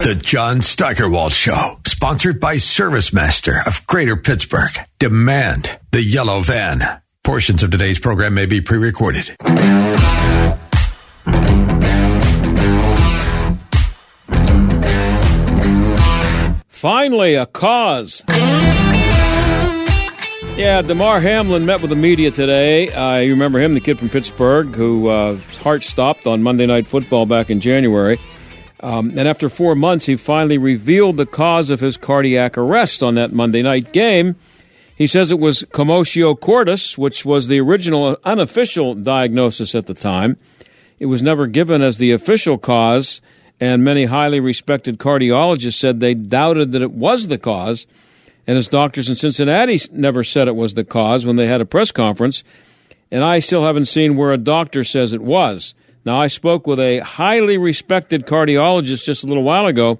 The John Steigerwald Show, sponsored by ServiceMaster of Greater Pittsburgh. Demand the yellow van. Portions of today's program may be pre recorded. Finally, a cause. Yeah, Damar Hamlin met with the media today. Uh, you remember him, the kid from Pittsburgh, who uh, heart stopped on Monday Night Football back in January. Um, and after four months, he finally revealed the cause of his cardiac arrest on that Monday night game. He says it was commotio cordis, which was the original unofficial diagnosis at the time. It was never given as the official cause, and many highly respected cardiologists said they doubted that it was the cause. And his doctors in Cincinnati never said it was the cause when they had a press conference. And I still haven't seen where a doctor says it was. Now, I spoke with a highly respected cardiologist just a little while ago.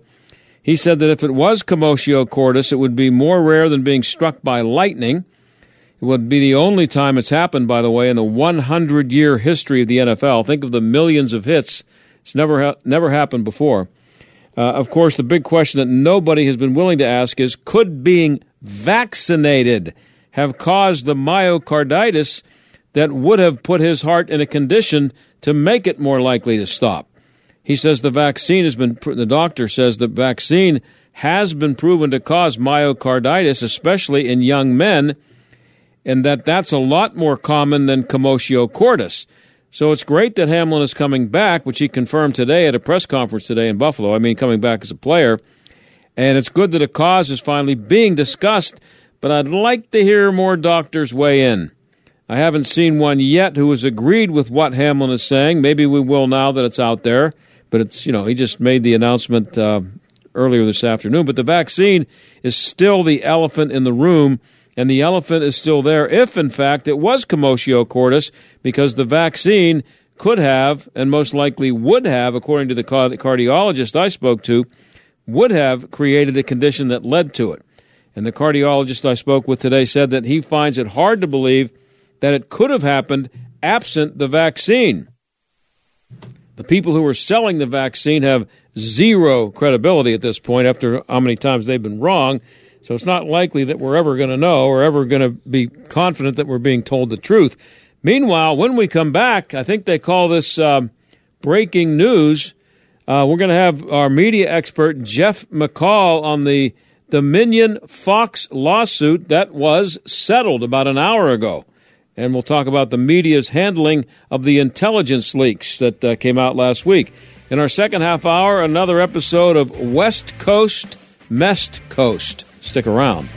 He said that if it was commotio cordis, it would be more rare than being struck by lightning. It would be the only time it's happened, by the way, in the 100 year history of the NFL. Think of the millions of hits. It's never, ha- never happened before. Uh, of course, the big question that nobody has been willing to ask is could being vaccinated have caused the myocarditis that would have put his heart in a condition to make it more likely to stop. He says the vaccine has been, the doctor says the vaccine has been proven to cause myocarditis, especially in young men, and that that's a lot more common than commotio cordis. So it's great that Hamlin is coming back, which he confirmed today at a press conference today in Buffalo. I mean, coming back as a player. And it's good that a cause is finally being discussed, but I'd like to hear more doctors weigh in. I haven't seen one yet who has agreed with what Hamlin is saying. Maybe we will now that it's out there. But it's, you know, he just made the announcement uh, earlier this afternoon. But the vaccine is still the elephant in the room, and the elephant is still there if, in fact, it was commotio cordis, because the vaccine could have, and most likely would have, according to the cardiologist I spoke to, would have created the condition that led to it. And the cardiologist I spoke with today said that he finds it hard to believe that it could have happened absent the vaccine. The people who are selling the vaccine have zero credibility at this point after how many times they've been wrong. So it's not likely that we're ever going to know or ever going to be confident that we're being told the truth. Meanwhile, when we come back, I think they call this um, breaking news. Uh, we're going to have our media expert, Jeff McCall, on the Dominion Fox lawsuit that was settled about an hour ago and we'll talk about the media's handling of the intelligence leaks that uh, came out last week. In our second half hour, another episode of West Coast, Mest Coast. Stick around.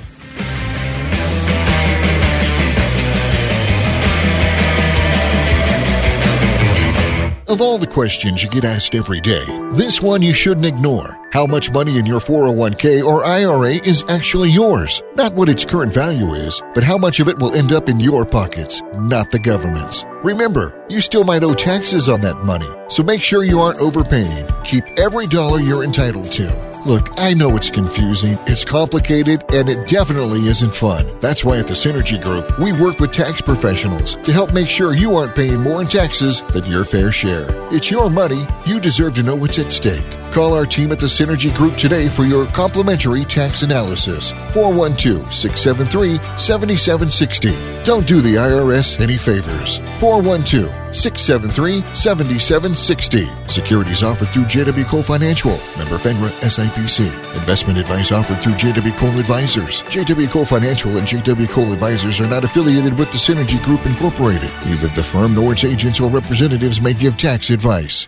Of all the questions you get asked every day, this one you shouldn't ignore. How much money in your 401k or IRA is actually yours? Not what its current value is, but how much of it will end up in your pockets, not the government's. Remember, you still might owe taxes on that money, so make sure you aren't overpaying. Keep every dollar you're entitled to. Look, I know it's confusing, it's complicated, and it definitely isn't fun. That's why at the Synergy Group, we work with tax professionals to help make sure you aren't paying more in taxes than your fair share. It's your money, you deserve to know what's at stake. Call our team at the Synergy Group today for your complimentary tax analysis. 412 673 7760. Don't do the IRS any favors. 412 673 7760. Securities offered through JW Cole Financial. Member FINRA SIPC. Investment advice offered through JW Cole Advisors. JW Cole Financial and JW Cole Advisors are not affiliated with the Synergy Group Incorporated. Neither the firm nor its agents or representatives may give tax advice.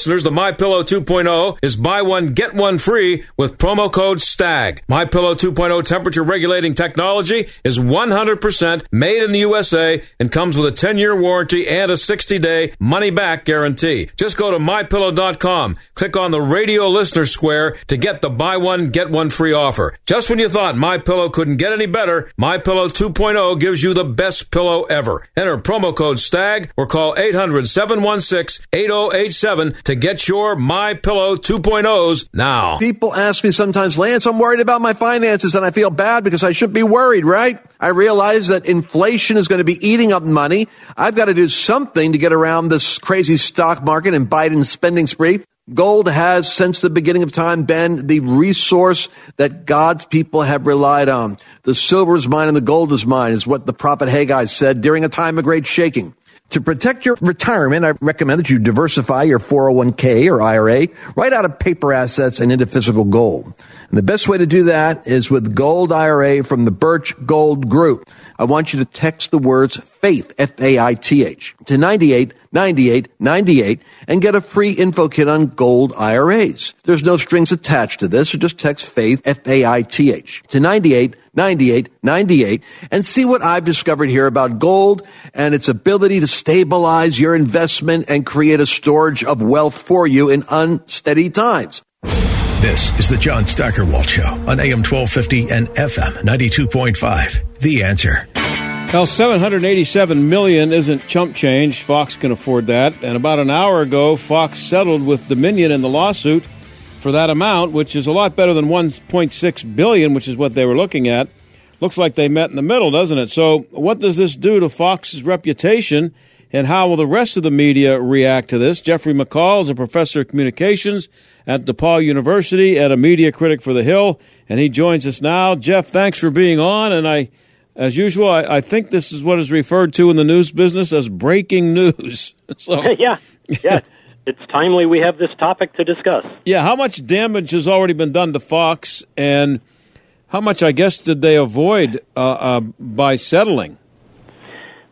listeners, the My Pillow 2.0 is buy one get one free with promo code STAG. My Pillow 2.0 temperature regulating technology is 100% made in the USA and comes with a 10-year warranty and a 60-day money back guarantee. Just go to mypillow.com, click on the radio listener square to get the buy one get one free offer. Just when you thought My Pillow couldn't get any better, My Pillow 2.0 gives you the best pillow ever. Enter promo code STAG or call 800-716-8087 to get your My Pillow 2.0s now. People ask me sometimes, Lance, I'm worried about my finances and I feel bad because I should be worried, right? I realize that inflation is going to be eating up money. I've got to do something to get around this crazy stock market and Biden's spending spree. Gold has, since the beginning of time, been the resource that God's people have relied on. The silver is mine and the gold is mine, is what the prophet Haggai said during a time of great shaking. To protect your retirement, I recommend that you diversify your 401k or IRA right out of paper assets and into physical gold. And the best way to do that is with Gold IRA from the Birch Gold Group. I want you to text the words FAITH, F-A-I-T-H, to 98 98 98 and get a free info kit on gold IRAs. There's no strings attached to this, so just text FAITH, F-A-I-T-H, to 98 98 98 and see what I've discovered here about gold and its ability to stabilize your investment and create a storage of wealth for you in unsteady times. This is the John Steigerwald Show on AM 1250 and FM 92.5. The answer. Well, 787 million isn't chump change. Fox can afford that. And about an hour ago, Fox settled with Dominion in the lawsuit for that amount, which is a lot better than 1.6 billion, which is what they were looking at. Looks like they met in the middle, doesn't it? So, what does this do to Fox's reputation, and how will the rest of the media react to this? Jeffrey McCall is a professor of communications at DePauw University and a media critic for The Hill, and he joins us now. Jeff, thanks for being on, and I. As usual, I, I think this is what is referred to in the news business as breaking news. so, yeah, yeah it's timely we have this topic to discuss. Yeah, how much damage has already been done to Fox, and how much, I guess, did they avoid uh, uh, by settling?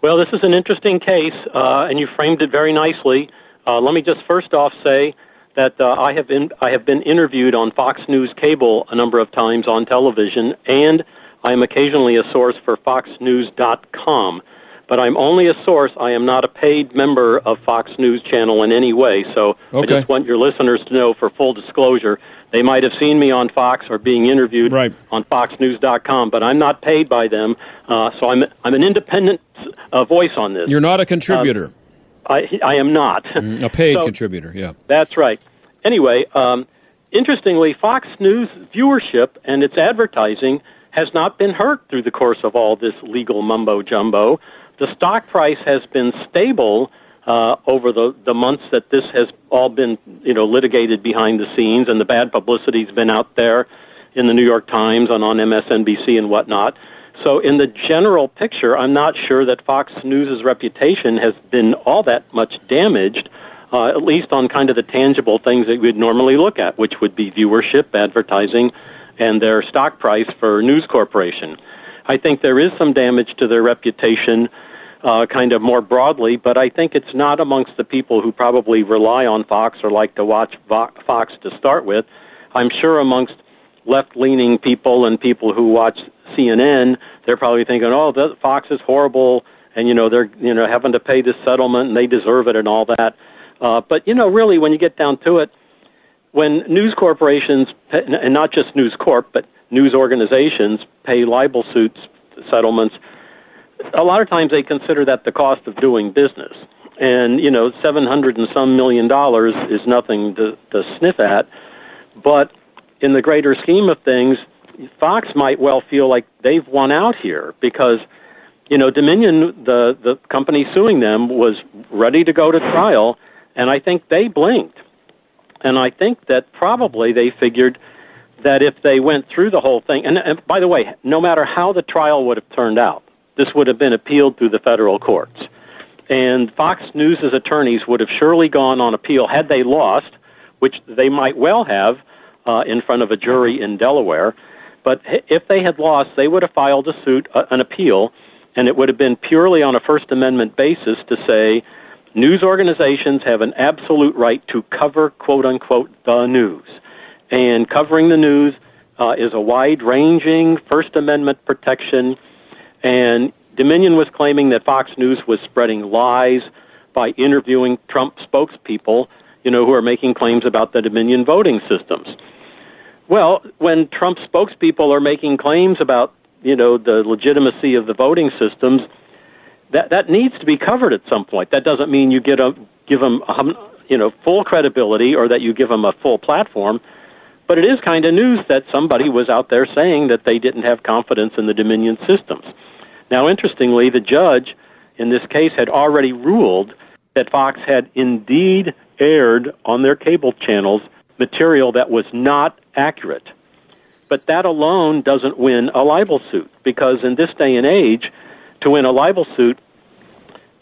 Well, this is an interesting case, uh, and you framed it very nicely. Uh, let me just first off say that uh, I have been I have been interviewed on Fox News Cable a number of times on television, and I am occasionally a source for FoxNews.com but I'm only a source. I am not a paid member of Fox News Channel in any way. So okay. I just want your listeners to know, for full disclosure, they might have seen me on Fox or being interviewed right. on FoxNews.com, but I'm not paid by them. Uh, so I'm I'm an independent uh, voice on this. You're not a contributor. Uh, I I am not mm, a paid so, contributor. Yeah, that's right. Anyway, um, interestingly, Fox News viewership and its advertising has not been hurt through the course of all this legal mumbo jumbo. The stock price has been stable uh, over the, the months that this has all been, you know, litigated behind the scenes, and the bad publicity's been out there in the New York Times and on MSNBC and whatnot. So, in the general picture, I'm not sure that Fox News's reputation has been all that much damaged. uh, at least on kind of the tangible things that we'd normally look at, which would be viewership, advertising, and their stock price for News Corporation. I think there is some damage to their reputation, uh, kind of more broadly, but I think it's not amongst the people who probably rely on Fox or like to watch Fox to start with. I'm sure amongst left leaning people and people who watch CNN, they're probably thinking, oh, the, Fox is horrible, and, you know, they're, you know, having to pay this settlement and they deserve it and all that. Uh, but, you know, really, when you get down to it, when news corporations, and not just News Corp, but news organizations pay libel suits settlements, a lot of times they consider that the cost of doing business. And, you know, 700 and some million dollars is nothing to, to sniff at. But in the greater scheme of things, Fox might well feel like they've won out here because, you know, Dominion, the, the company suing them, was ready to go to trial, and I think they blinked. And I think that probably they figured that if they went through the whole thing, and, and by the way, no matter how the trial would have turned out, this would have been appealed through the federal courts. And Fox News' attorneys would have surely gone on appeal had they lost, which they might well have uh, in front of a jury in Delaware. But if they had lost, they would have filed a suit, uh, an appeal, and it would have been purely on a First Amendment basis to say news organizations have an absolute right to cover, quote unquote, the news and covering the news uh, is a wide ranging First Amendment protection. And Dominion was claiming that Fox News was spreading lies by interviewing Trump spokespeople, you know, who are making claims about the Dominion voting systems. Well, when Trump spokespeople are making claims about, you know, the legitimacy of the voting systems, that that needs to be covered at some point. That doesn't mean you get a, give them, a, you know, full credibility or that you give them a full platform but it is kind of news that somebody was out there saying that they didn't have confidence in the Dominion systems. Now, interestingly, the judge in this case had already ruled that Fox had indeed aired on their cable channels material that was not accurate. But that alone doesn't win a libel suit because in this day and age, to win a libel suit,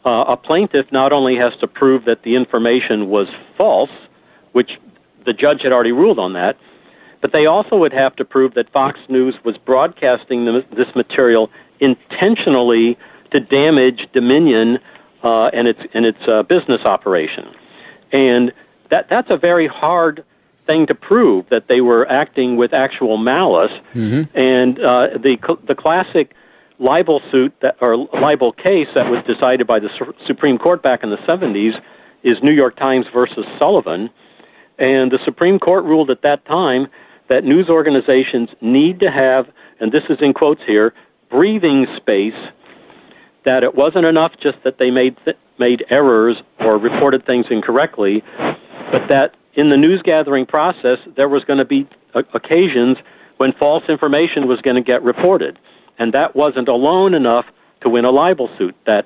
uh, a plaintiff not only has to prove that the information was false, which the judge had already ruled on that, but they also would have to prove that Fox News was broadcasting this material intentionally to damage Dominion uh, and its and its uh, business operation, and that that's a very hard thing to prove that they were acting with actual malice. Mm-hmm. And uh, the the classic libel suit that or libel case that was decided by the Supreme Court back in the 70s is New York Times versus Sullivan, and the Supreme Court ruled at that time that news organizations need to have, and this is in quotes here, breathing space. That it wasn't enough just that they made th- made errors or reported things incorrectly, but that in the news gathering process there was going to be occasions when false information was going to get reported, and that wasn't alone enough to win a libel suit. That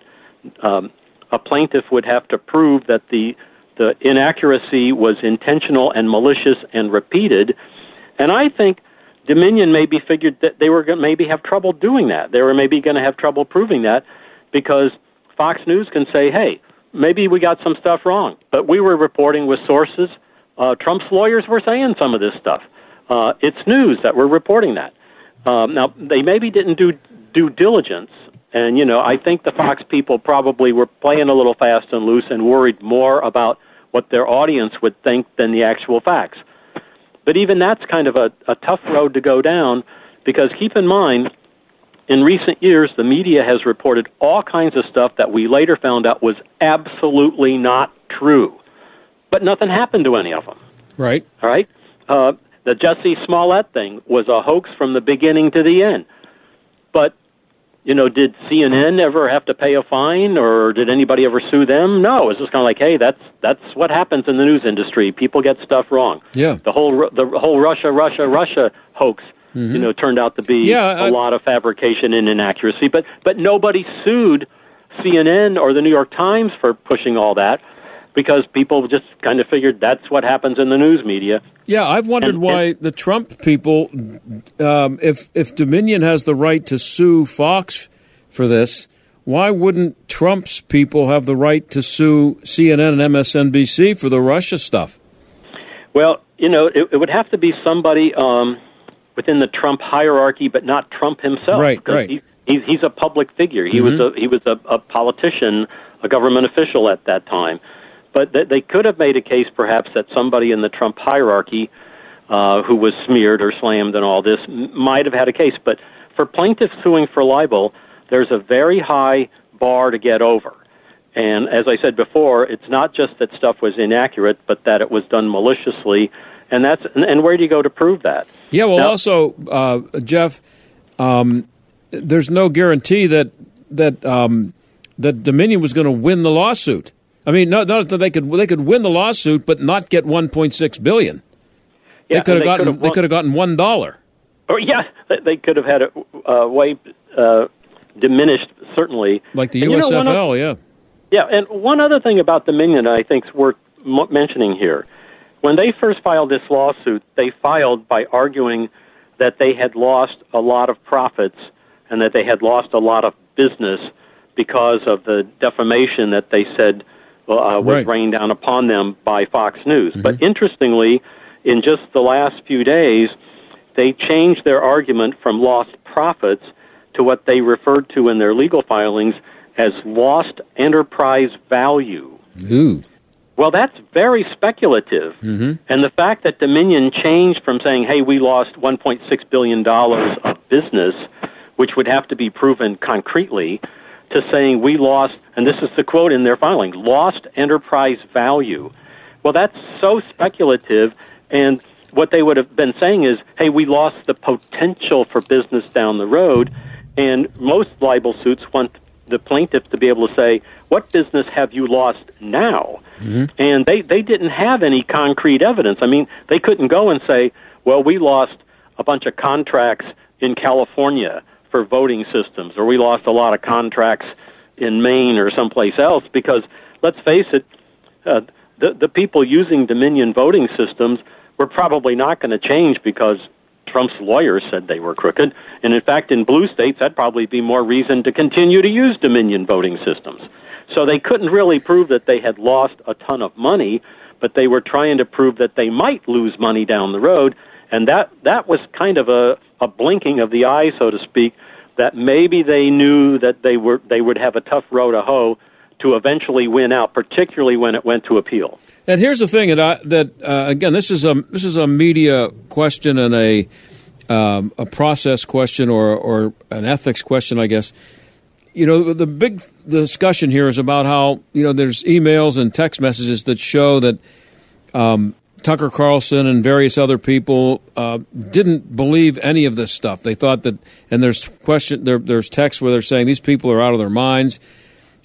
um, a plaintiff would have to prove that the the inaccuracy was intentional and malicious and repeated, and I think Dominion maybe figured that they were going to maybe have trouble doing that. They were maybe going to have trouble proving that because Fox News can say, hey, maybe we got some stuff wrong, but we were reporting with sources. Uh, Trump's lawyers were saying some of this stuff. Uh, it's news that we're reporting that. Um, now, they maybe didn't do due diligence, and you know, I think the Fox people probably were playing a little fast and loose and worried more about what their audience would think than the actual facts. But even that's kind of a, a tough road to go down because keep in mind, in recent years, the media has reported all kinds of stuff that we later found out was absolutely not true. But nothing happened to any of them. Right. All right. Uh, the Jussie Smollett thing was a hoax from the beginning to the end. But you know, did CNN ever have to pay a fine, or did anybody ever sue them? No, it's just kind of like, hey, that's that's what happens in the news industry. People get stuff wrong. Yeah. The whole the whole Russia Russia Russia hoax, mm-hmm. you know, turned out to be yeah, a lot of fabrication and inaccuracy. But but nobody sued CNN or the New York Times for pushing all that because people just kind of figured that's what happens in the news media. Yeah, I've wondered and, why and, the Trump people, um, if if Dominion has the right to sue Fox for this, why wouldn't Trump's people have the right to sue CNN and MSNBC for the Russia stuff? Well, you know, it, it would have to be somebody um, within the Trump hierarchy, but not Trump himself. Right, right. He, he's, he's a public figure. He Mm-hmm. was a he was a, a politician, a government official at that time. But th- they could have made a case, perhaps, that somebody in the Trump hierarchy uh, who was smeared or slammed and all this m- might have had a case. But for plaintiffs suing for libel, there's a very high bar to get over. And as I said before, it's not just that stuff was inaccurate, but that it was done maliciously. And that's and, where do you go to prove that? Yeah, well, Now- also, uh, Jeff, um, there's no guarantee that that um, that Dominion was going to win the lawsuit. I mean, not, not that they could they could win the lawsuit, but not get 1.6 billion. Yeah, they could have gotten they could have gotten one dollar. Or yeah, they- could have had it uh, way uh, diminished, certainly. Like the And you know, of- USFL, yeah. Yeah, and one other thing about Dominion I think is worth m- mentioning here. When they first filed this lawsuit, they filed by arguing that they had lost a lot of profits and that they had lost a lot of business because of the defamation that they said uh, was Right. rained down upon them by Fox News. But interestingly, in just the last few days, they changed their argument from lost profits to what they referred to in their legal filings as lost enterprise value. Ooh. Well, that's very speculative. Mm-hmm. And the fact that Dominion changed from saying, hey, we lost $1.6 billion of business, which would have to be proven concretely, to saying we lost, and this is the quote in their filing, lost enterprise value. Well, that's so speculative, and what they would have been saying is, hey, we lost the potential for business down the road, and most libel suits want the plaintiff to be able to say, what business have you lost now? Mm-hmm. And they, they didn't have any concrete evidence. I mean, they couldn't go and say, well, we lost a bunch of contracts in California for voting systems, or we lost a lot of contracts in Maine or someplace else, because let's face it, uh, the, the people using Dominion voting systems were probably not going to change because Trump's lawyers said they were crooked. And in fact, in blue states, that'd probably be more reason to continue to use Dominion voting systems. So they couldn't really prove that they had lost a ton of money, but they were trying to prove that they might lose money down the road. And that, that was kind of a, a blinking of the eye, so to speak, that maybe they knew that they, were, they would have a tough row to hoe to eventually win out, particularly when it went to appeal. And here's the thing that I, that uh, again, this is a this is a media question and a um, a process question or or an ethics question, I guess. You know, the big discussion here is about how you know there's emails and text messages that show that um, Tucker Carlson and various other people uh, didn't believe any of this stuff. They thought that, and there's question there, there's texts where they're saying these people are out of their minds,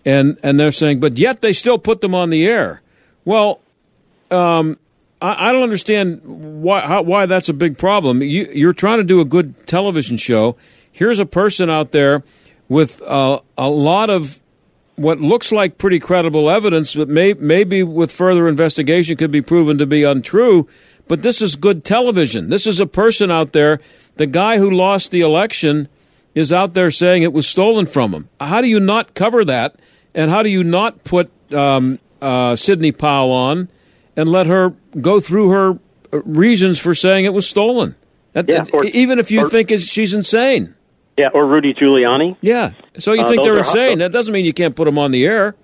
and and they're saying, but yet they still put them on the air. Well, um, I, I don't understand why how, why that's a big problem. You, you're trying to do a good television show. Here's a person out there with uh, a lot of what looks like pretty credible evidence, but may, maybe with further investigation could be proven to be untrue. But this is good television. This is a person out there. The guy who lost the election is out there saying it was stolen from him. How do you not cover that? And how do you not put um, uh, Sidney Powell on and let her go through her uh, reasons for saying it was stolen? That, Yeah, or- even if you or- think it's, she's insane. Yeah, or Rudy Giuliani. Yeah. So you Uh, think they're insane. hot- That doesn't mean you can't put them on the air.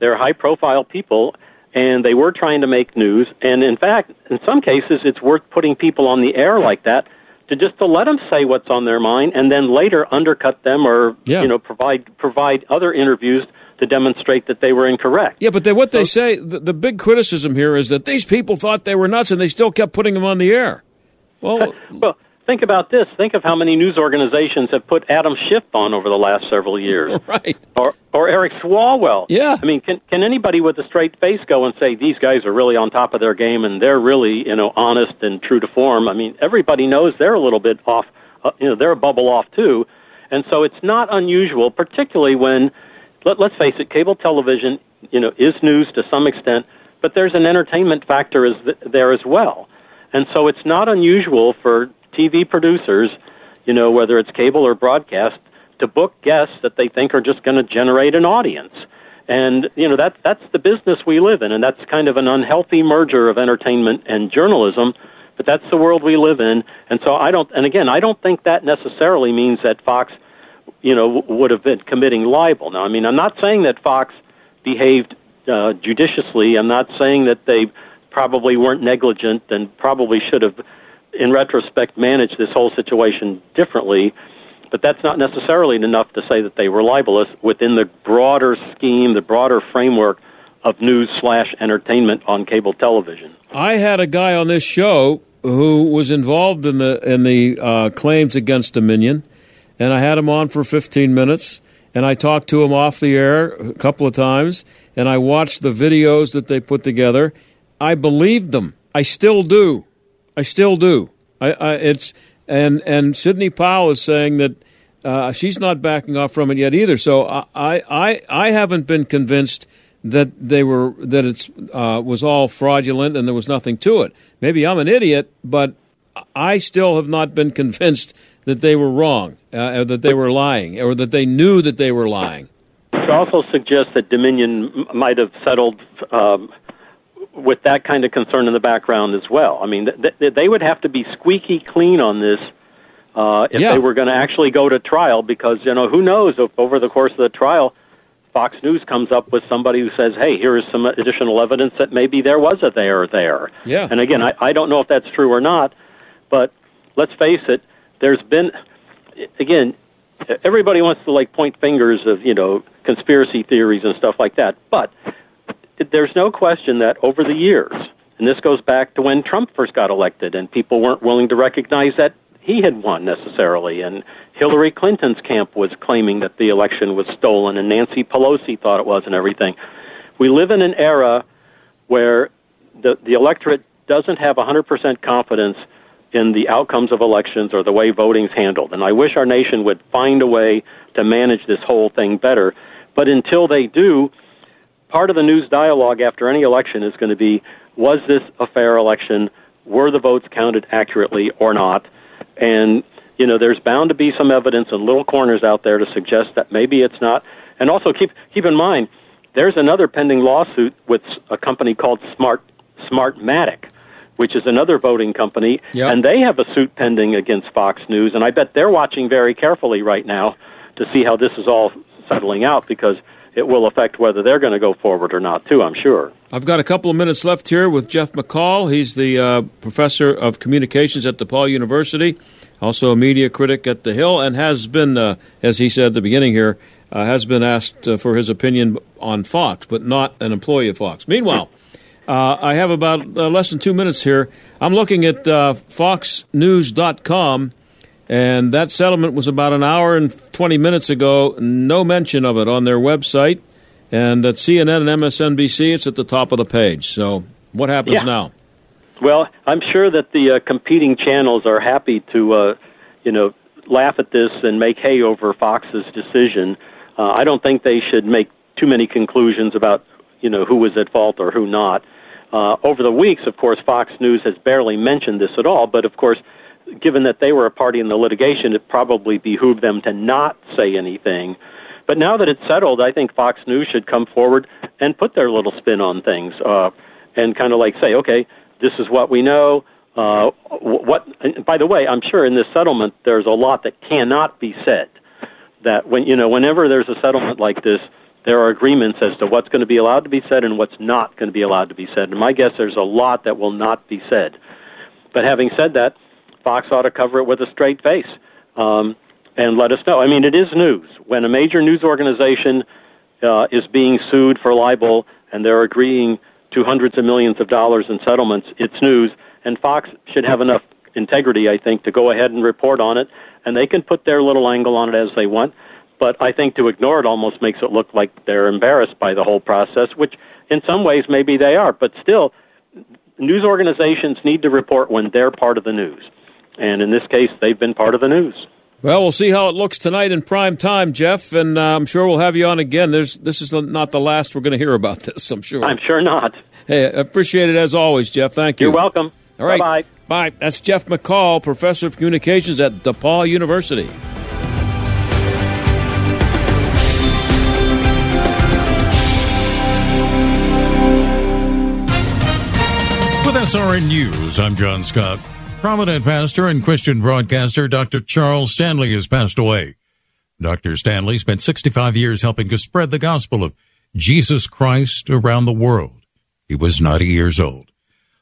They're high profile people, and they were trying to make news. And in fact, in some cases, it's worth putting people on the air like that to just to let them say what's on their mind, and then later undercut them or Yeah. you know provide provide other interviews to demonstrate that they were incorrect. Yeah, but they, what they say, the, the big criticism here is that these people thought they were nuts and they still kept putting them on the air. Well, Well, think about this. Think of how many news organizations have put Adam Schiff on over the last several years. right. or or Eric Swalwell. Yeah. I mean, can can anybody with a straight face go and say these guys are really on top of their game and they're really you know honest and true to form? I mean, everybody knows they're a little bit off. Uh, you know, they're a bubble off too, and so it's not unusual, particularly when let, let's face it, cable television you know is news to some extent, but there's an entertainment factor is th- there as well, and so it's not unusual for TV producers, you know, whether it's cable or broadcast, to book guests that they think are just going to generate an audience. And you know that that's the business we live in, and that's kind of an unhealthy merger of entertainment and journalism. But that's the world we live in, and so I don't. And again, I don't think that necessarily means that Fox, you know, would have been committing libel. Now, I mean, I'm not saying that Fox behaved uh, judiciously. I'm not saying that they probably weren't negligent and probably should have, in retrospect, managed this whole situation differently. But that's not necessarily enough to say that they were libelous within the broader scheme, the broader framework of news slash entertainment on cable television. I had a guy on this show who was involved in the in the uh, claims against Dominion, and I had him on for 15 minutes, and I talked to him off the air a couple of times, and I watched the videos that they put together. I believed them. I still do. I still do. I, I it's and and Sidney Powell is saying that uh, she's not backing off from it yet either. So I I I haven't been convinced that they were that it's uh, was all fraudulent and there was nothing to it. Maybe I'm an idiot, but I still have not been convinced that they were wrong, uh, that they were lying, or that they knew that they were lying. It also suggests that Dominion might have settled um, with that kind of concern in the background as well. I mean, th- th- they would have to be squeaky clean on this uh, if Yeah. they were going to actually go to trial, because you know who knows if over the course of the trial, Fox News comes up with somebody who says, "Hey, here is some additional evidence that maybe there was a there there." Yeah. And again, I, I don't know if that's true or not, but let's face it, there's been again, everybody wants to like point fingers of you know conspiracy theories and stuff like that, but there's no question that over the years, and this goes back to when Trump first got elected, and people weren't willing to recognize that he had won necessarily, and Hillary Clinton's camp was claiming that the election was stolen, and Nancy Pelosi thought it was, and everything. We live in an era where the the electorate doesn't have 100% confidence in the outcomes of elections or the way voting's handled. And I wish our nation would find a way to manage this whole thing better. But until they do, part of the news dialogue after any election is going to be was this a fair election? Were the votes counted accurately or not? And, you know, there's bound to be some evidence in little corners out there to suggest that maybe it's not. And also keep, keep in mind, there's another pending lawsuit with a company called Smart, Smartmatic, which is another voting company, Yep. and they have a suit pending against Fox News, and I bet they're watching very carefully right now to see how this is all settling out because it will affect whether they're going to go forward or not, too, I'm sure. I've got a couple of minutes left here with Jeff McCall. He's the uh, professor of communications at DePauw University, also a media critic at The Hill, and has been, uh, as he said at the beginning here, uh, has been asked uh, for his opinion on Fox, but not an employee of Fox. Meanwhile, uh, I have about uh, less than two minutes here. I'm looking at FoxNews.com, and that settlement was about an hour and 20 minutes ago. No mention of it on their website. And at CNN and MSNBC, it's at the top of the page. So what happens Yeah. now? Well, I'm sure that the uh, competing channels are happy to, uh, you know, laugh at this and make hay over Fox's decision. Uh, I don't think they should make too many conclusions about, you know, who was at fault or who not. Uh, over the weeks, of course, Fox News has barely mentioned this at all. But of course, given that they were a party in the litigation, it probably behooved them to not say anything. But now that it's settled, I think Fox News should come forward and put their little spin on things, uh, and kind of like say, okay, this is what we know. Uh, what? By the way, I'm sure in this settlement there's a lot that cannot be said. That when you know, whenever there's a settlement like this, there are agreements as to what's going to be allowed to be said and what's not going to be allowed to be said. And my guess, there's a lot that will not be said. But having said that, Fox ought to cover it with a straight face um, and let us know. I mean, it is news. When a major news organization uh, is being sued for libel and they're agreeing to hundreds of millions of dollars in settlements, it's news. And Fox should have enough integrity, I think, to go ahead and report on it. And they can put their little angle on it as they want. But I think to ignore it almost makes it look like they're embarrassed by the whole process, which in some ways maybe they are. But still, news organizations need to report when they're part of the news. And in this case, they've been part of the news. Well, we'll see how it looks tonight in prime time, Jeff, and uh, I'm sure we'll have you on again. There's, this is not the last we're going to hear about this, I'm sure. I'm sure not. Hey, appreciate it as always, Jeff. Thank you. You're welcome. All right. Bye. Bye. That's Jeff McCall, professor of communications at DePauw University. With SRN News, I'm John Scott. Prominent pastor and Christian broadcaster Dr. Charles Stanley has passed away. Dr. Stanley spent 65 years helping to spread the gospel of Jesus Christ around the world. He was 90 years old.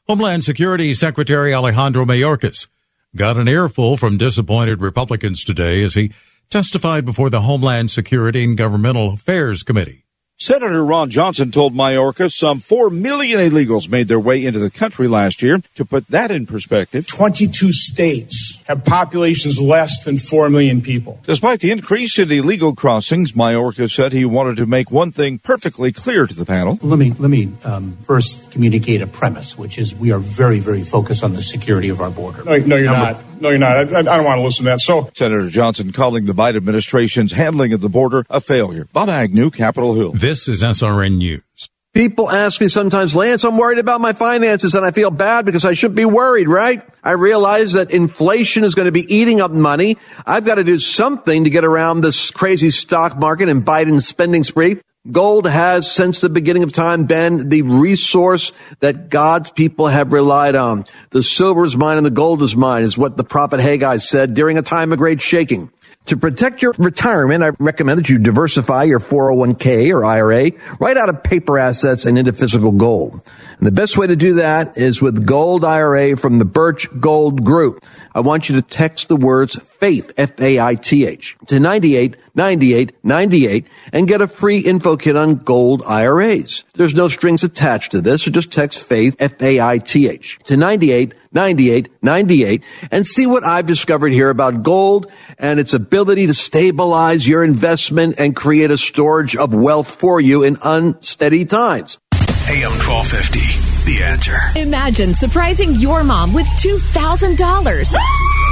Homeland Security Secretary Alejandro Mayorkas got an earful from disappointed Republicans today as he testified before the Homeland Security and Governmental Affairs Committee. Senator Ron Johnson told Mayorkas some 4 million illegals made their way into the country last year. To put that in perspective, 22 states have populations less than 4 million people. Despite the increase in illegal crossings, Mayorkas said he wanted to make one thing perfectly clear to the panel. Let me, let me um, first communicate a premise, which is we are very, very focused on the security of our border. No, no you're Number, not. No, you're not. I, I, don't want to listen to that. So, Senator Johnson calling the Biden administration's handling of the border a failure. Bob Agnew, Capitol Hill. This is SRN News. People ask me sometimes, Lance, I'm worried about my finances and I feel bad because I shouldn't be worried, right? I realize that inflation is going to be eating up money. I've got to do something to get around this crazy stock market and Biden's spending spree. Gold has, since the beginning of time, been the resource that God's people have relied on. The silver is mine and the gold is mine, is what the prophet Haggai said during a time of great shaking. To protect your retirement, I recommend that you diversify your 401k or IRA right out of paper assets and into physical gold. And the best way to do that is with Gold IRA from the Birch Gold Group. I want you to text the words faith, F-A-I-T-H to 98 98 98 and get a free info kit on gold IRAs. There's no strings attached to this, so just text faith, F-A-I-T-H to 98 98 98 and see what I've discovered here about gold and its ability to stabilize your investment and create a storage of wealth for you in unsteady times. AM 1250, the answer. Imagine surprising your mom with $2,000.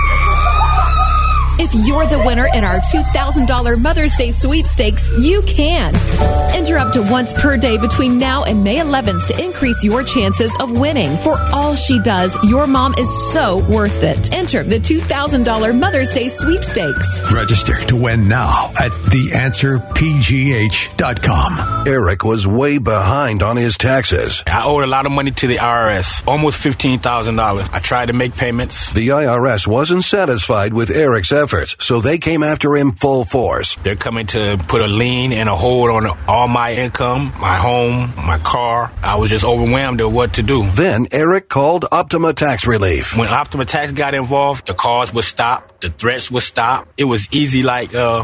If you're the winner in our $2,000 Mother's Day sweepstakes, you can. Enter up to once per day between now and May 11th to increase your chances of winning. For all she does, your mom is so worth it. Enter the $2,000 Mother's Day sweepstakes. Register to win now at theanswerpgh.com. Eric was way behind on his taxes. I owed a lot of money to the IRS, almost $15,000. I tried to make payments. The IRS wasn't satisfied with Eric's efforts, so they came after him full force. They're coming to put a lien and a hold on all my income, my home, my car. I was just overwhelmed at what to do. Then Eric called Optima Tax Relief. When Optima Tax got involved, the calls would stop, the threats would stop. It was easy like, uh,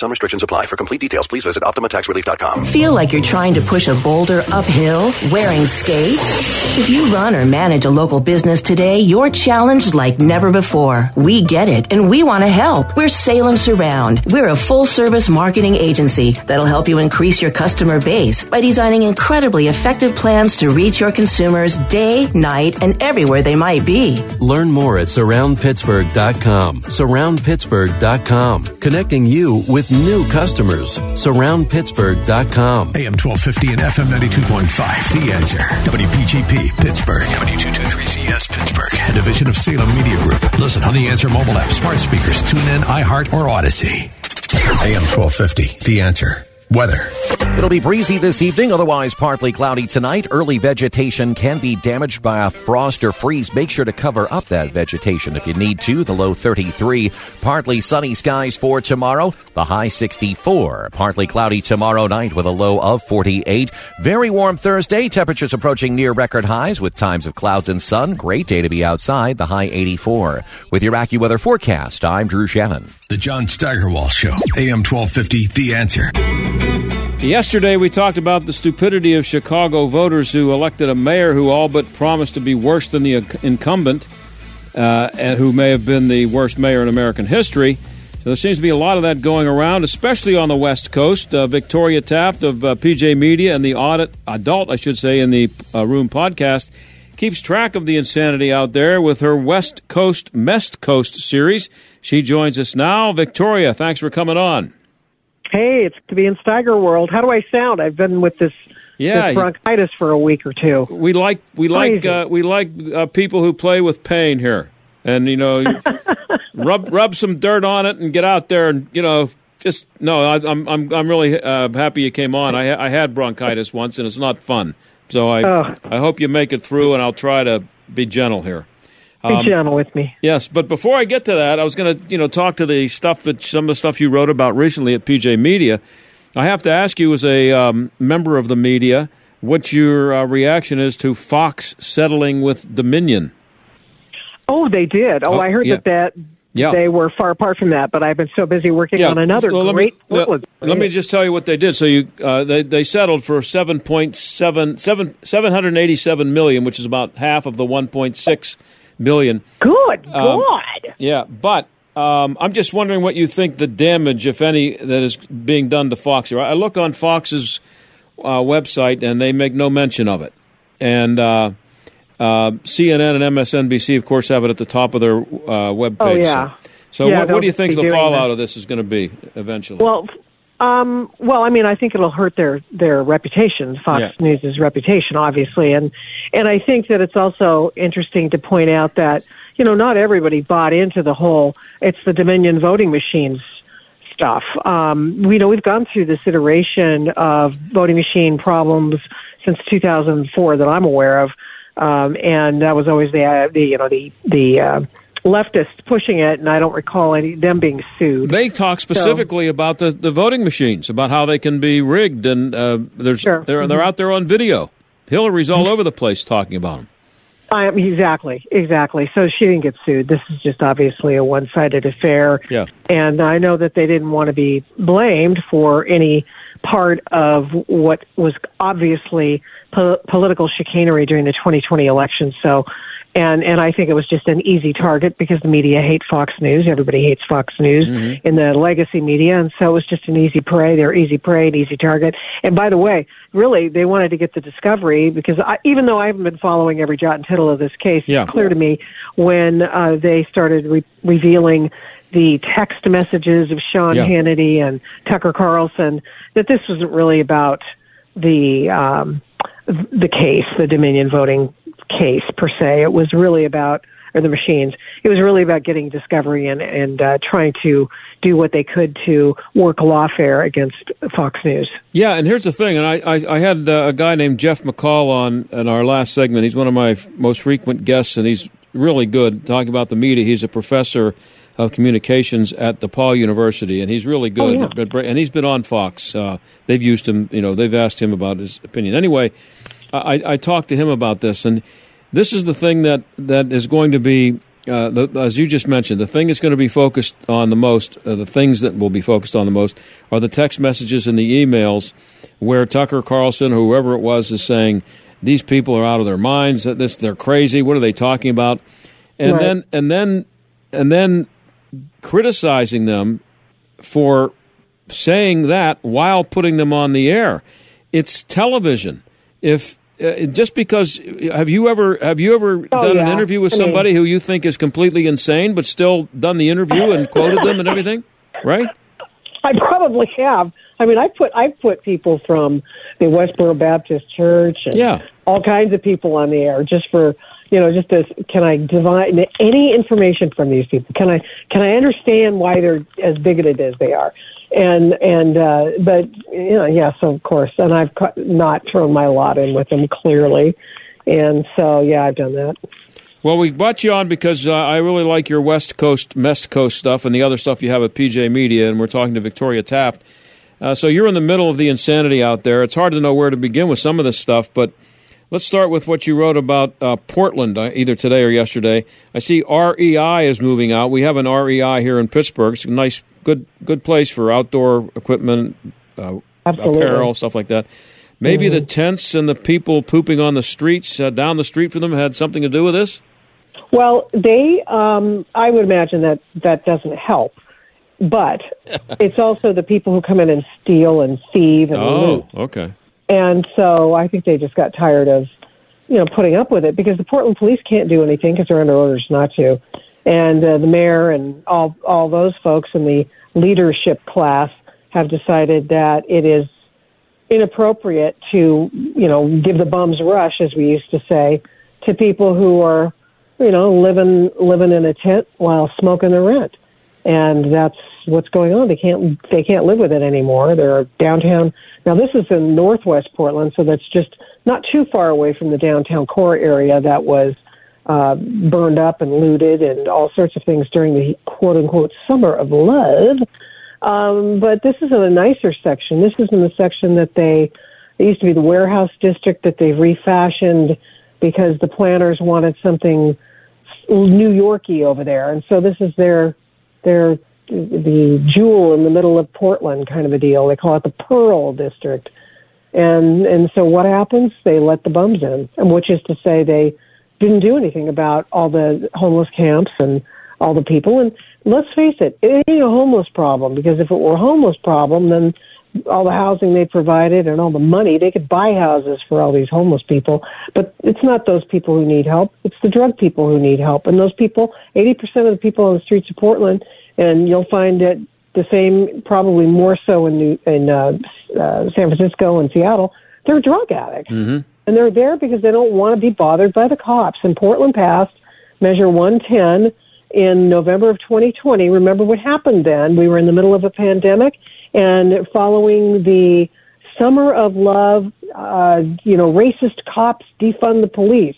Some restrictions apply. For complete details, please visit OptimaTaxRelief.com. Feel like you're trying to push a boulder uphill wearing skates? If you run or manage a local business today, you're challenged like never before. We get it and we want to help. We're Salem Surround. We're a full service marketing agency that'll help you increase your customer base by designing incredibly effective plans to reach your consumers day, night, and everywhere they might be. Learn more at surroundpittsburgh.com. Surroundpittsburgh.com. Connecting you with new customers. Surroundpittsburgh.com. AM 1250 and FM 92.5. The answer. WPGP Pittsburgh. W223CS Pittsburgh. A division of Salem Media Group. Listen on the Answer mobile app, smart speakers, tune in, iHeart, or Audacy. AM 1250. The answer. Weather. It'll be breezy this evening, otherwise partly cloudy tonight. Early vegetation can be damaged by a frost or freeze. Make sure to cover up that vegetation if you need to. The low 33. Partly sunny skies for tomorrow. The high 64. Partly cloudy tomorrow night with a low of 48. Very warm Thursday. Temperatures approaching near record highs with times of clouds and sun. Great day to be outside. The high 84. With your AccuWeather forecast, I'm Drew Shannon. The John Steigerwald Show. AM 1250. The answer. Yesterday, we talked about the stupidity of Chicago voters who elected a mayor who all but promised to be worse than the incumbent, uh, and who may have been the worst mayor in American history. So there seems to be a lot of that going around, especially on the West Coast. Uh, Victoria Taft of uh, PJ Media and the audit adult, I should say, in the uh, Room podcast keeps track of the insanity out there with her West Coast Mest Coast series. She joins us now. Victoria, thanks for coming on. Hey, it's to be in Steiger World. How do I sound? I've been with this, Yeah, this bronchitis for a week or two. We like we like uh, we like uh, people who play with pain here, and you know, rub rub some dirt on it and get out there and you know just no. I, I'm I'm I'm really uh, happy you came on. I I had bronchitis once and it's not fun. So I Oh. I hope you make it through, and I'll try to be gentle here. Be Um, gentle with me. Yes, but before I get to that, I was going to, you know, talk to the stuff that some of the stuff you wrote about recently at PJ Media. I have to ask you, as a um, member of the media, what your uh, reaction is to Fox settling with Dominion. Oh, they did. Oh, Oh, I heard yeah. that that Yeah. they were far apart from that, but I've been so busy working on another well, let great me, let, let me just tell you what they did. So you, uh, they they settled for seven point seven seven seven hundred eighty seven million, which is about half of the one point six billion. Good Um, God. Yeah, but um, I'm just wondering what you think the damage, if any, that is being done to Fox here. I look on Fox's uh, website and they make no mention of it, and uh, uh, CNN and MSNBC, of course, have it at the top of their uh, web Oh, yeah. So, so Yeah, what, what do you think the fallout that. of this is going to be eventually? Well, um, well, I mean, I think it'll hurt their their reputation, Fox Yeah. News's reputation, obviously, and and I think that it's also interesting to point out that you know not everybody bought into the whole it's the Dominion voting machines stuff. Um, we know we've gone through this iteration of voting machine problems since 2004 that I'm aware of, um, and that was always the, uh, the you know the the uh, leftists pushing it, and I don't recall any them being sued. They talk specifically about the, the voting machines, about how they can be rigged, and uh, there's they're they're Mhm. out there on video. Hillary's all over the place talking about them. I, exactly, exactly. So she didn't get sued. This is just obviously a one-sided affair. Yeah. And I know that they didn't want to be blamed for any part of what was obviously po- political chicanery during the 2020 election. So, and and I think it was just an easy target because the media hate Fox News. Everybody hates Fox News in the legacy media, and so it was just an easy prey. They're easy prey, an easy target. And by the way, really, they wanted to get the discovery because I, even though I haven't been following every jot and tittle of this case, Yeah. it's clear to me when uh, they started re- revealing the text messages of Sean Yeah. Hannity and Tucker Carlson that this wasn't really about the um, the case, the Dominion voting case per se. It was really about or the machines. It was really about getting discovery and and uh, trying to do what they could to work lawfare against Fox News. Yeah, and here's the thing, and I, I, I had uh, a guy named Jeff McCall on in our last segment. He's one of my f- most frequent guests, and he's really good talking about the media. He's a professor of communications at DePauw University, and he's really good. Oh, yeah. And he's been on Fox. Uh, they've used him. You know, they've asked him about his opinion. Anyway, I, I talked to him about this, and this is the thing that that is going to be. Uh, the, as you just mentioned, the thing that's going to be focused on the most, uh, the things that will be focused on the most, are the text messages and the emails, where Tucker Carlson, whoever it was, is saying these people are out of their minds. That this they're crazy. What are they talking about? And Right. then and then and then criticizing them for saying that while putting them on the air. It's television. If uh, just because have you ever have you ever Oh, done an interview with I mean- somebody who you think is completely insane, but still done the interview and quoted them and everything, right? I probably have. I mean, I put I put people from the Westboro Baptist Church and Yeah. all kinds of people on the air just for you know just as can I divine any information from these people? Can I can I understand why they're as bigoted as they are? And and uh, but you know yes of course, and I've not thrown my lot in with them clearly, and so yeah I've done that. Well, we brought you on because uh, I really like your West Coast, West Coast stuff and the other stuff you have at PJ Media, and we're talking to Victoria Taft. Uh, so you're in the middle of the insanity out there. It's hard to know where to begin with some of this stuff, but let's start with what you wrote about uh, Portland, uh, either today or yesterday. I see REI is moving out. We have an REI here in Pittsburgh. It's a nice, good, good place for outdoor equipment, uh, apparel, stuff like that. Maybe the tents and the people pooping on the streets uh, down the street from them had something to do with this. Well, they, um, I would imagine that that doesn't help, but it's also the people who come in and steal and thieve and loot. Oh, okay. And so I think they just got tired of you know, putting up with it because the Portland police can't do anything because they're under orders not to, and uh, the mayor and all all those folks in the leadership class have decided that it is inappropriate to, you know, give the bums rush, as we used to say, to people who are, you know, living living in a tent while smoking their rent, and that's what's going on. They can't they can't live with it anymore. They're downtown. Now this is in Northwest Portland, so that's just not too far away from the downtown core area that was uh, burned up and looted and all sorts of things during the quote unquote summer of love. Um, but this is in a nicer section. This is in the section that they, it used to be the warehouse district that they've refashioned because the planners wanted something New Yorky over there. And so this is their, their, the jewel in the middle of Portland kind of a deal. They call it the Pearl District. And, and so what happens? They let the bums in, and which is to say they didn't do anything about all the homeless camps and all the people. And let's face it, it ain't a homeless problem because if it were a homeless problem, then all the housing they provided and all the money, they could buy houses for all these homeless people. But it's not those people who need help. It's the drug people who need help. And those people, 80% of the people on the streets of Portland, and you'll find it the same, probably more so in New, in uh, uh, San Francisco and Seattle, they're drug addicts. Mm-hmm. And they're there because they don't want to be bothered by the cops. And Portland passed Measure 110 in November of 2020. Remember what happened then? We were in the middle of a pandemic, and following the summer of love, uh, you know, racist cops defund the police.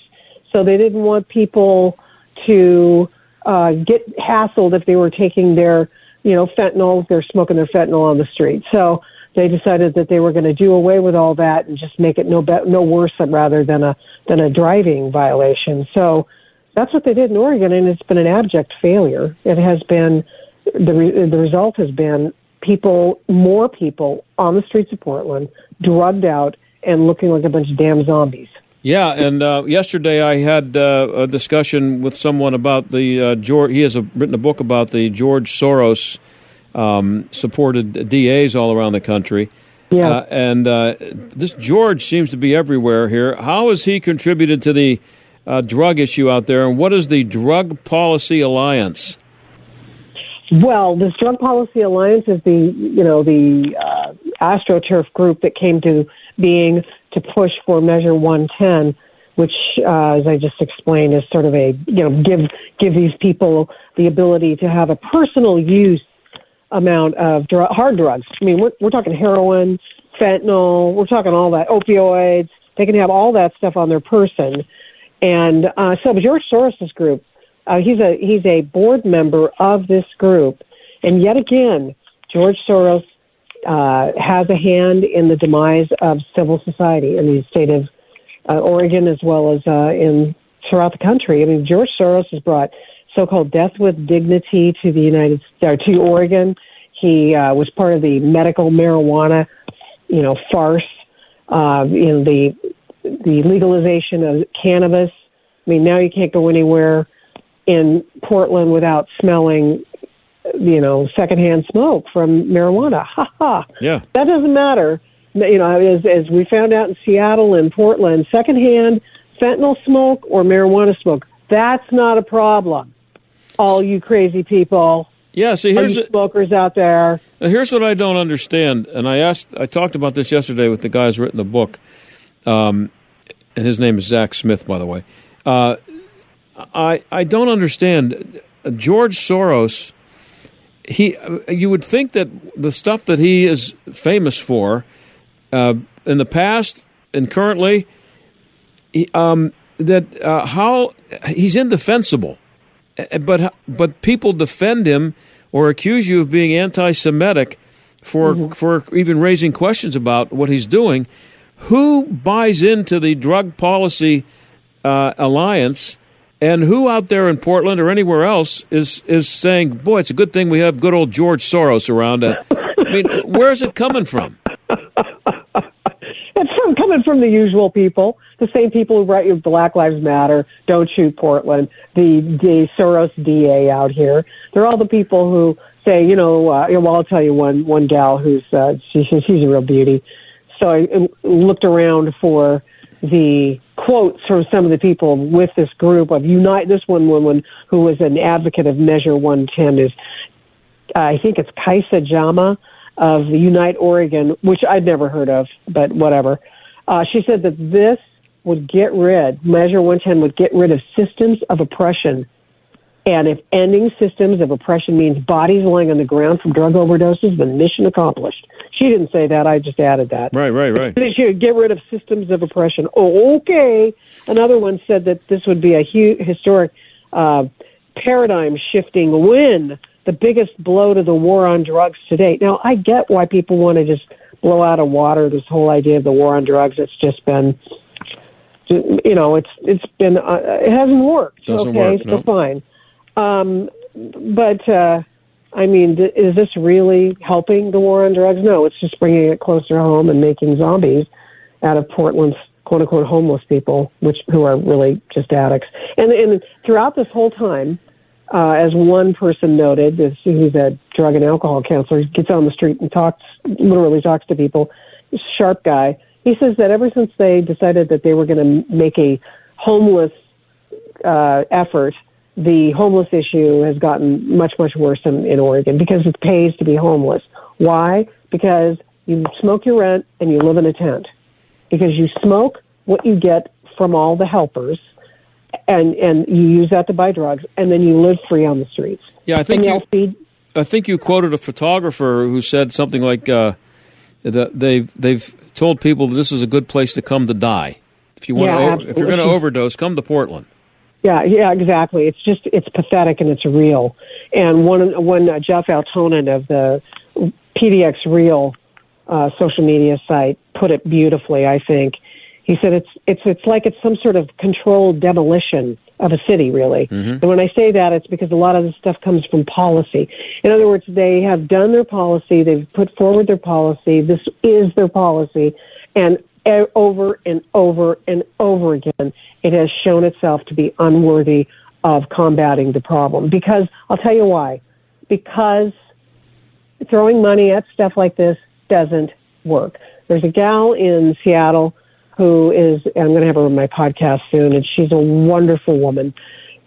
So they didn't want people to uh, get hassled if they were taking their, you know, fentanyl, they're smoking their fentanyl on the street. So they decided that they were going to do away with all that and just make it no be- no worse rather than a than a driving violation. So that's what they did in Oregon, and it's been an abject failure. It has been the re- the result has been people, more people on the streets of Portland, drugged out and looking like a bunch of damn zombies. Yeah, and uh, yesterday I had uh, a discussion with someone about the uh, George. He has a, written a book about the George Soros um, supported DAs all around the country. Yeah, uh, and uh, this George seems to be everywhere here. How has he contributed to the uh, drug issue out there, and what is the Drug Policy Alliance? Well, this Drug Policy Alliance is the you know the uh, AstroTurf group that came to being to push for Measure 110, which, uh, as I just explained, is sort of a you know give give these people the ability to have a personal use amount of dr- hard drugs. I mean, we're we're talking heroin, fentanyl, we're talking all that opioids. They can have all that stuff on their person, and uh, so George Soros' group uh, he's a he's a board member of this group, and yet again, George Soros uh, has a hand in the demise of civil society in the state of uh, Oregon as well as uh, in throughout the country. I mean, George Soros has brought so-called death with dignity to the United uh, to Oregon. He uh, was part of the medical marijuana, you know, farce. Uh, in the the legalization of cannabis. I mean, now you can't go anywhere in Portland without smelling, you know, secondhand smoke from marijuana. Ha ha. Yeah. That doesn't matter. You know, as, as we found out in Seattle and Portland, secondhand fentanyl smoke or marijuana smoke, that's not a problem. All you crazy people. Yeah, see, here's smokers out there. Here's what I don't understand, and I asked, I talked about this yesterday with the guy who's written the book, um, and his name is Zach Smith, by the way. Uh, I I don't understand George Soros. He, you would think that the stuff that he is famous for, uh, in the past and currently, he, um, that uh, how he's indefensible, but but people defend him or accuse you of being anti-Semitic for mm-hmm. for even raising questions about what he's doing. Who buys into the drug policy uh, alliance? And who out there in Portland or anywhere else is is saying, "Boy, it's a good thing we have good old George Soros around." I mean, where's it coming from? it's from coming from the usual people, the same people who write you Black Lives Matter, Don't Shoot Portland, the the Soros DA out here. They're all the people who say, you know, uh, well, I'll tell you one one gal who's uh, she, she's a real beauty. So I looked around for the quotes from some of the people with this group of unite. This one woman who was an advocate of Measure 110 is, I think it's Kayse Jama of Unite Oregon, which I'd never heard of, but whatever. Uh, she said that this would get rid, Measure 110 would get rid of systems of oppression. And if ending systems of oppression means bodies lying on the ground from drug overdoses, then mission accomplished. She didn't say that. I just added that. Right, right, right. She would get rid of systems of oppression. Oh, okay. Another one said that this would be a huge historic uh, paradigm shifting win, the biggest blow to the war on drugs to date. Now, I get why people want to just blow out of water this whole idea of the war on drugs. It's just been, you know, it's it's been uh, it hasn't worked. Doesn't okay, work, so no. fine. Um, but uh, I mean, th- is this really helping the war on drugs? No, it's just bringing it closer home and making zombies out of Portland's quote unquote homeless people, which who are really just addicts. And, and throughout this whole time, uh, as one person noted, this, who's a drug and alcohol counselor, he gets on the street and talks, literally talks to people. Sharp guy. He says that ever since they decided that they were going to make a homeless uh, effort, the homeless issue has gotten much, much worse in, in Oregon because it pays to be homeless. Why? Because you smoke your rent and you live in a tent. Because you smoke what you get from all the helpers, and and you use that to buy drugs, and then you live free on the streets. Yeah, I think And you. I think you quoted a photographer who said something like uh, that they've they've told people that this is a good place to come to die. If you want Yeah, to, if you're going to overdose, come to Portland. Yeah, yeah, exactly. It's just it's pathetic and it's real. And one when uh, Jeff Altonen of the PDX Real uh, social media site put it beautifully, I think. He said it's it's it's like it's some sort of controlled demolition of a city, really. And when I say that, it's because a lot of this stuff comes from policy. In other words, they have done their policy, they've put forward their policy. This is their policy, and over and over and over again, it has shown itself to be unworthy of combating the problem. Because I'll tell you why. Because throwing money at stuff like this doesn't work. There's a gal in Seattle who is, I'm going to have her on my podcast soon, and she's a wonderful woman.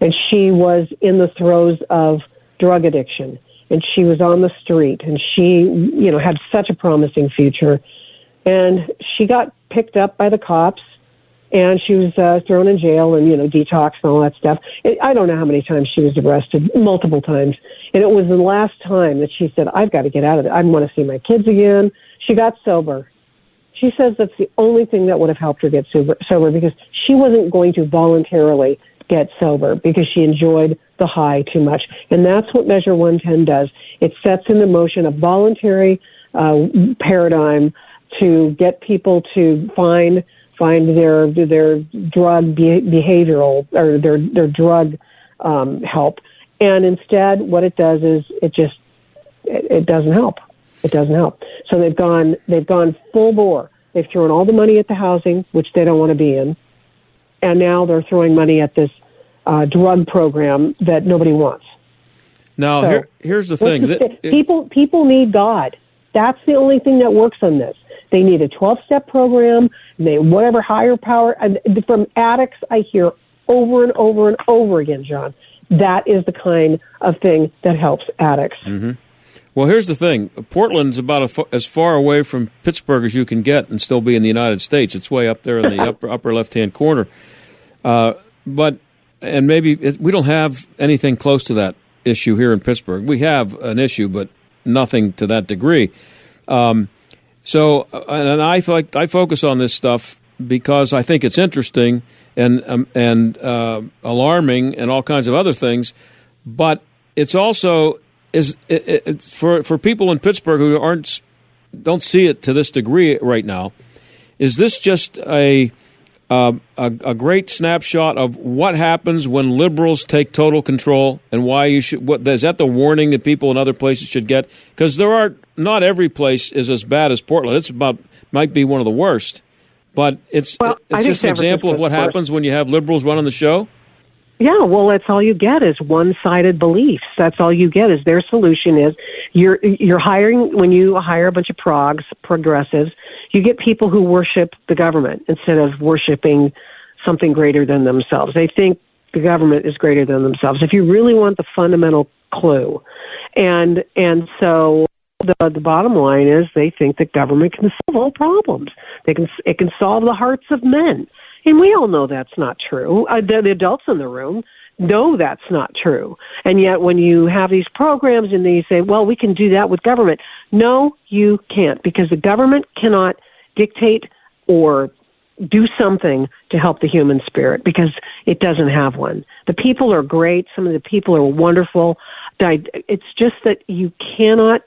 And she was in the throes of drug addiction. And she was on the street, and she, you know, had such a promising future. And she got picked up by the cops, and she was uh, thrown in jail and, you know, detox and all that stuff. It, I don't know how many times she was arrested, multiple times. And it was the last time that she said, I've got to get out of it. I want to see my kids again. She got sober. She says that's the only thing that would have helped her get sober, sober because she wasn't going to voluntarily get sober because she enjoyed the high too much. And that's what Measure 110 does. It sets into motion a voluntary uh, paradigm to get people to find find their their drug be- behavioral or their their drug um, help. And instead, what it does is it just it, it doesn't help. It doesn't help. So they've gone they've gone full bore. They've thrown all the money at the housing, which they don't want to be in, and now they're throwing money at this uh, drug program that nobody wants. Now, So, here, here's the thing. That- people people need God. That's the only thing that works on this. They need a 12 step program. They whatever higher power. And from addicts, I hear over and over and over again, John. That is the kind of thing that helps addicts. hmm Well, here's the thing. Portland's about a, as far away from Pittsburgh as you can get and still be in the United States. It's way up there in the upper upper left hand corner. Uh, but and maybe it, we don't have anything close to that issue here in Pittsburgh. We have an issue, but nothing to that degree. Um, so, uh, and I I focus on this stuff because I think it's interesting and um, and uh, alarming and all kinds of other things. But it's also is it, it, for for people in Pittsburgh who aren't don't see it to this degree right now. Is this just a uh, a, a great snapshot of what happens when liberals take total control and why you should. What is that the warning that people in other places should get? Because there are not every place is as bad as Portland. It's about might be one of the worst, but it's I it's just an example of what worse. happens when you have liberals running the show. Yeah, well, that's all you get is one-sided beliefs. That's all you get is their solution is you're you're hiring when you hire a bunch of progs, progressives, you get people who worship the government instead of worshiping something greater than themselves. They think the government is greater than themselves. If you really want the fundamental clue, and and so the the bottom line is they think that government can solve all problems. They can it can solve the hearts of men, and we all know that's not true. Uh, the, the adults in the room know that's not true. And yet when you have these programs and they say, well, we can do that with government. No, you can't because the government cannot dictate or do something to help the human spirit because it doesn't have one. The people are great. Some of the people are wonderful. It's just that you cannot,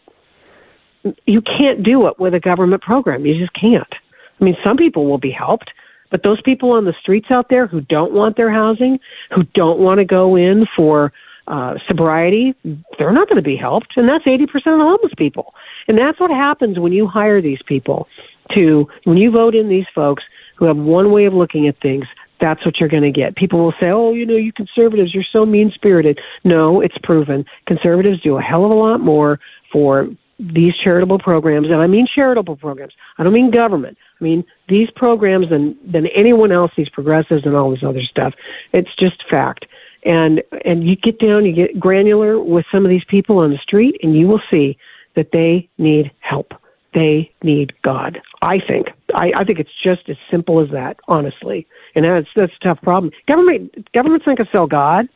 you can't do it with a government program. You just can't. I mean, some people will be helped, but those people on the streets out there who don't want their housing, who don't want to go in for uh, sobriety, they're not going to be helped. And that's 80% of the homeless people. And that's what happens when you hire these people to, when you vote in these folks who have one way of looking at things, that's what you're going to get. People will say, oh, you know, you conservatives, you're so mean spirited. No, it's proven. Conservatives do a hell of a lot more for these charitable programs, and I mean charitable programs. I don't mean government. I mean these programs than than anyone else. These progressives and all this other stuff. It's just fact. And and you get down, you get granular with some of these people on the street, and you will see that they need help. They need God. I think. I, I think it's just as simple as that, honestly. And that's that's a tough problem. Government government's not to sell God.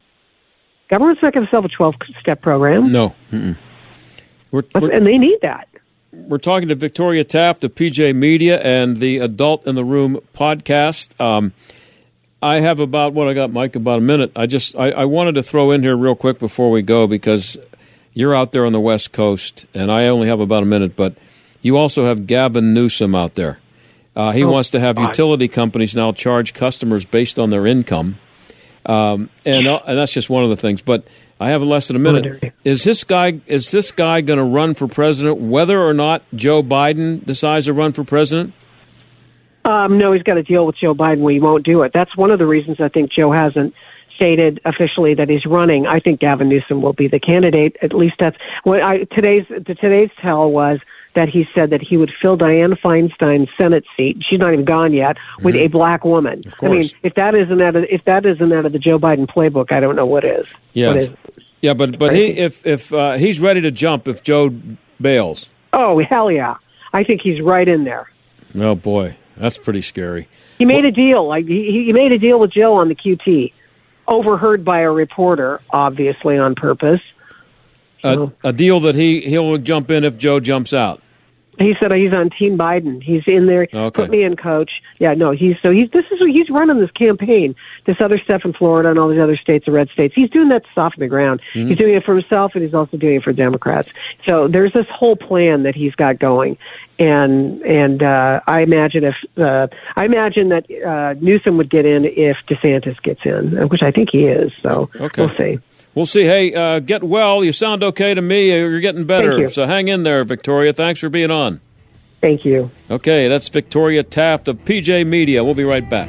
Government's not to sell a twelve step program. No. Mm-mm. We're, we're, and they need that. We're talking to Victoria Taft of PJ Media and the Adult in the Room podcast. Um, I have about what I got, Mike, about a minute. I just I, I, wanted to throw in here real quick before we go because you're out there on the West Coast, and I only have about a minute. But you also have Gavin Newsom out there. Uh, he oh, wants to have God. utility companies now charge customers based on their income, um, and uh, and that's just one of the things. But I have less than a minute. Is this guy is this guy going to run for president, whether or not Joe Biden decides to run for president? Um, no, he's got to deal with Joe Biden. We won't do it. That's one of the reasons I think Joe hasn't stated officially that he's running. I think Gavin Newsom will be the candidate. At least that's what I today's today's tell was that he said that he would fill Dianne Feinstein's Senate seat. She's not even gone yet with mm-hmm. a black woman. I mean, if that isn't out of if that isn't out of the Joe Biden playbook, I don't know what is. Yes. What is. Yeah, but but he if if uh, he's ready to jump if Joe bails. Oh hell yeah! I think he's right in there. Oh boy, that's pretty scary. He made a deal. Like he, he made a deal with Joe on the QT, overheard by a reporter, obviously on purpose. A, a deal that he he'll jump in if Joe jumps out. He said he's on Team Biden. He's in there. Okay. Put me in, Coach. Yeah, no, he's so he's this is he's running this campaign. This other stuff in Florida and all these other states, the red states. He's doing that to soften the ground. Mm-hmm. He's doing it for himself, and he's also doing it for Democrats. So there's this whole plan that he's got going, and and uh, I imagine if uh, I imagine that uh, Newsom would get in if DeSantis gets in, which I think he is. So okay. we'll see. We'll see. Hey, uh, get well. You sound okay to me. You're getting better. You. So hang in there, Victoria. Thanks for being on. Thank you. Okay, that's Victoria Taft of PJ Media. We'll be right back.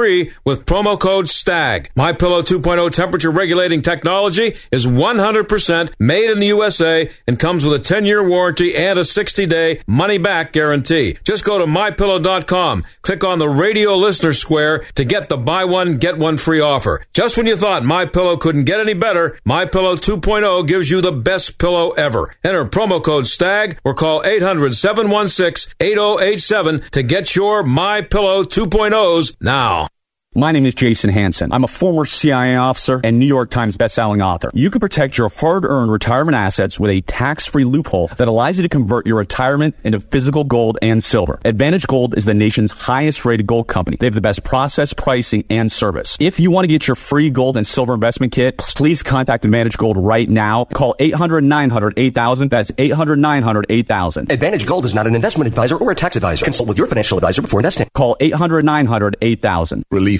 free with promo code STAG. My Pillow 2.0 temperature regulating technology is 100% made in the USA and comes with a 10-year warranty and a 60-day money-back guarantee. Just go to mypillow.com, click on the radio listener square to get the buy one get one free offer. Just when you thought My Pillow couldn't get any better, My Pillow 2.0 gives you the best pillow ever. Enter promo code STAG or call 800-716-8087 to get your My Pillow 2.0s now. My name is Jason Hanson. I'm a former CIA officer and New York Times bestselling author. You can protect your hard-earned retirement assets with a tax-free loophole that allows you to convert your retirement into physical gold and silver. Advantage Gold is the nation's highest-rated gold company. They have the best process, pricing, and service. If you want to get your free gold and silver investment kit, please contact Advantage Gold right now. Call 800-900-8000. That's 800-900-8000. Advantage Gold is not an investment advisor or a tax advisor. Consult with your financial advisor before investing. Call 800-900-8000. Relief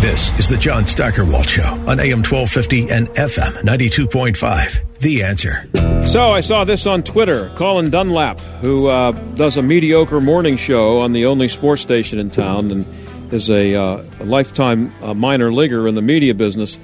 This is the John Steigerwald Show on AM 1250 and FM 92.5. The answer. So I saw this on Twitter. Colin Dunlap, who uh, does a mediocre morning show on the only sports station in town and is a, uh, a lifetime uh, minor leaguer in the media business.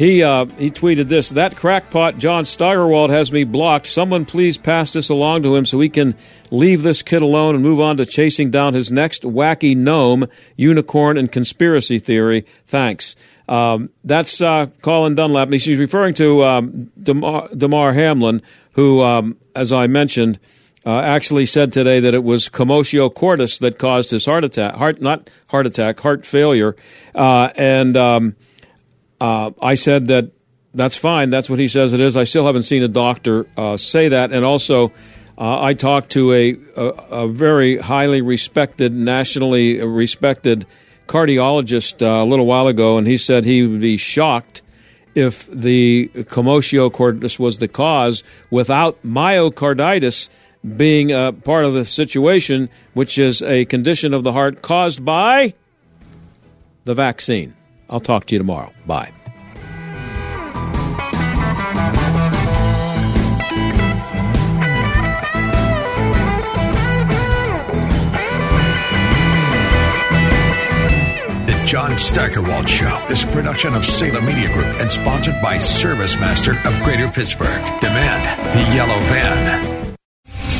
He uh, he tweeted this: "That crackpot John Steigerwald has me blocked. Someone please pass this along to him so he can leave this kid alone and move on to chasing down his next wacky gnome, unicorn, and conspiracy theory. Thanks." Um, that's uh, Colin Dunlap. He's referring to um, Damar, Hamlin, who, um, as I mentioned, uh, actually said today that it was commotio cordis that caused his heart attack. Heart, not heart attack, heart failure, uh, and um, uh, I said that that's fine. That's what he says it is. I still haven't seen a doctor uh, say that. And also, uh, I talked to a, a, a, very highly respected, nationally respected cardiologist uh, a little while ago, and he said he would be shocked if the commotio cordis was the cause without myocarditis being a part of the situation, which is a condition of the heart caused by the vaccine. I'll talk to you tomorrow. Bye. The John Steigerwald Show is a production of Salem Media Group and sponsored by Service Master of Greater Pittsburgh. Demand the yellow van.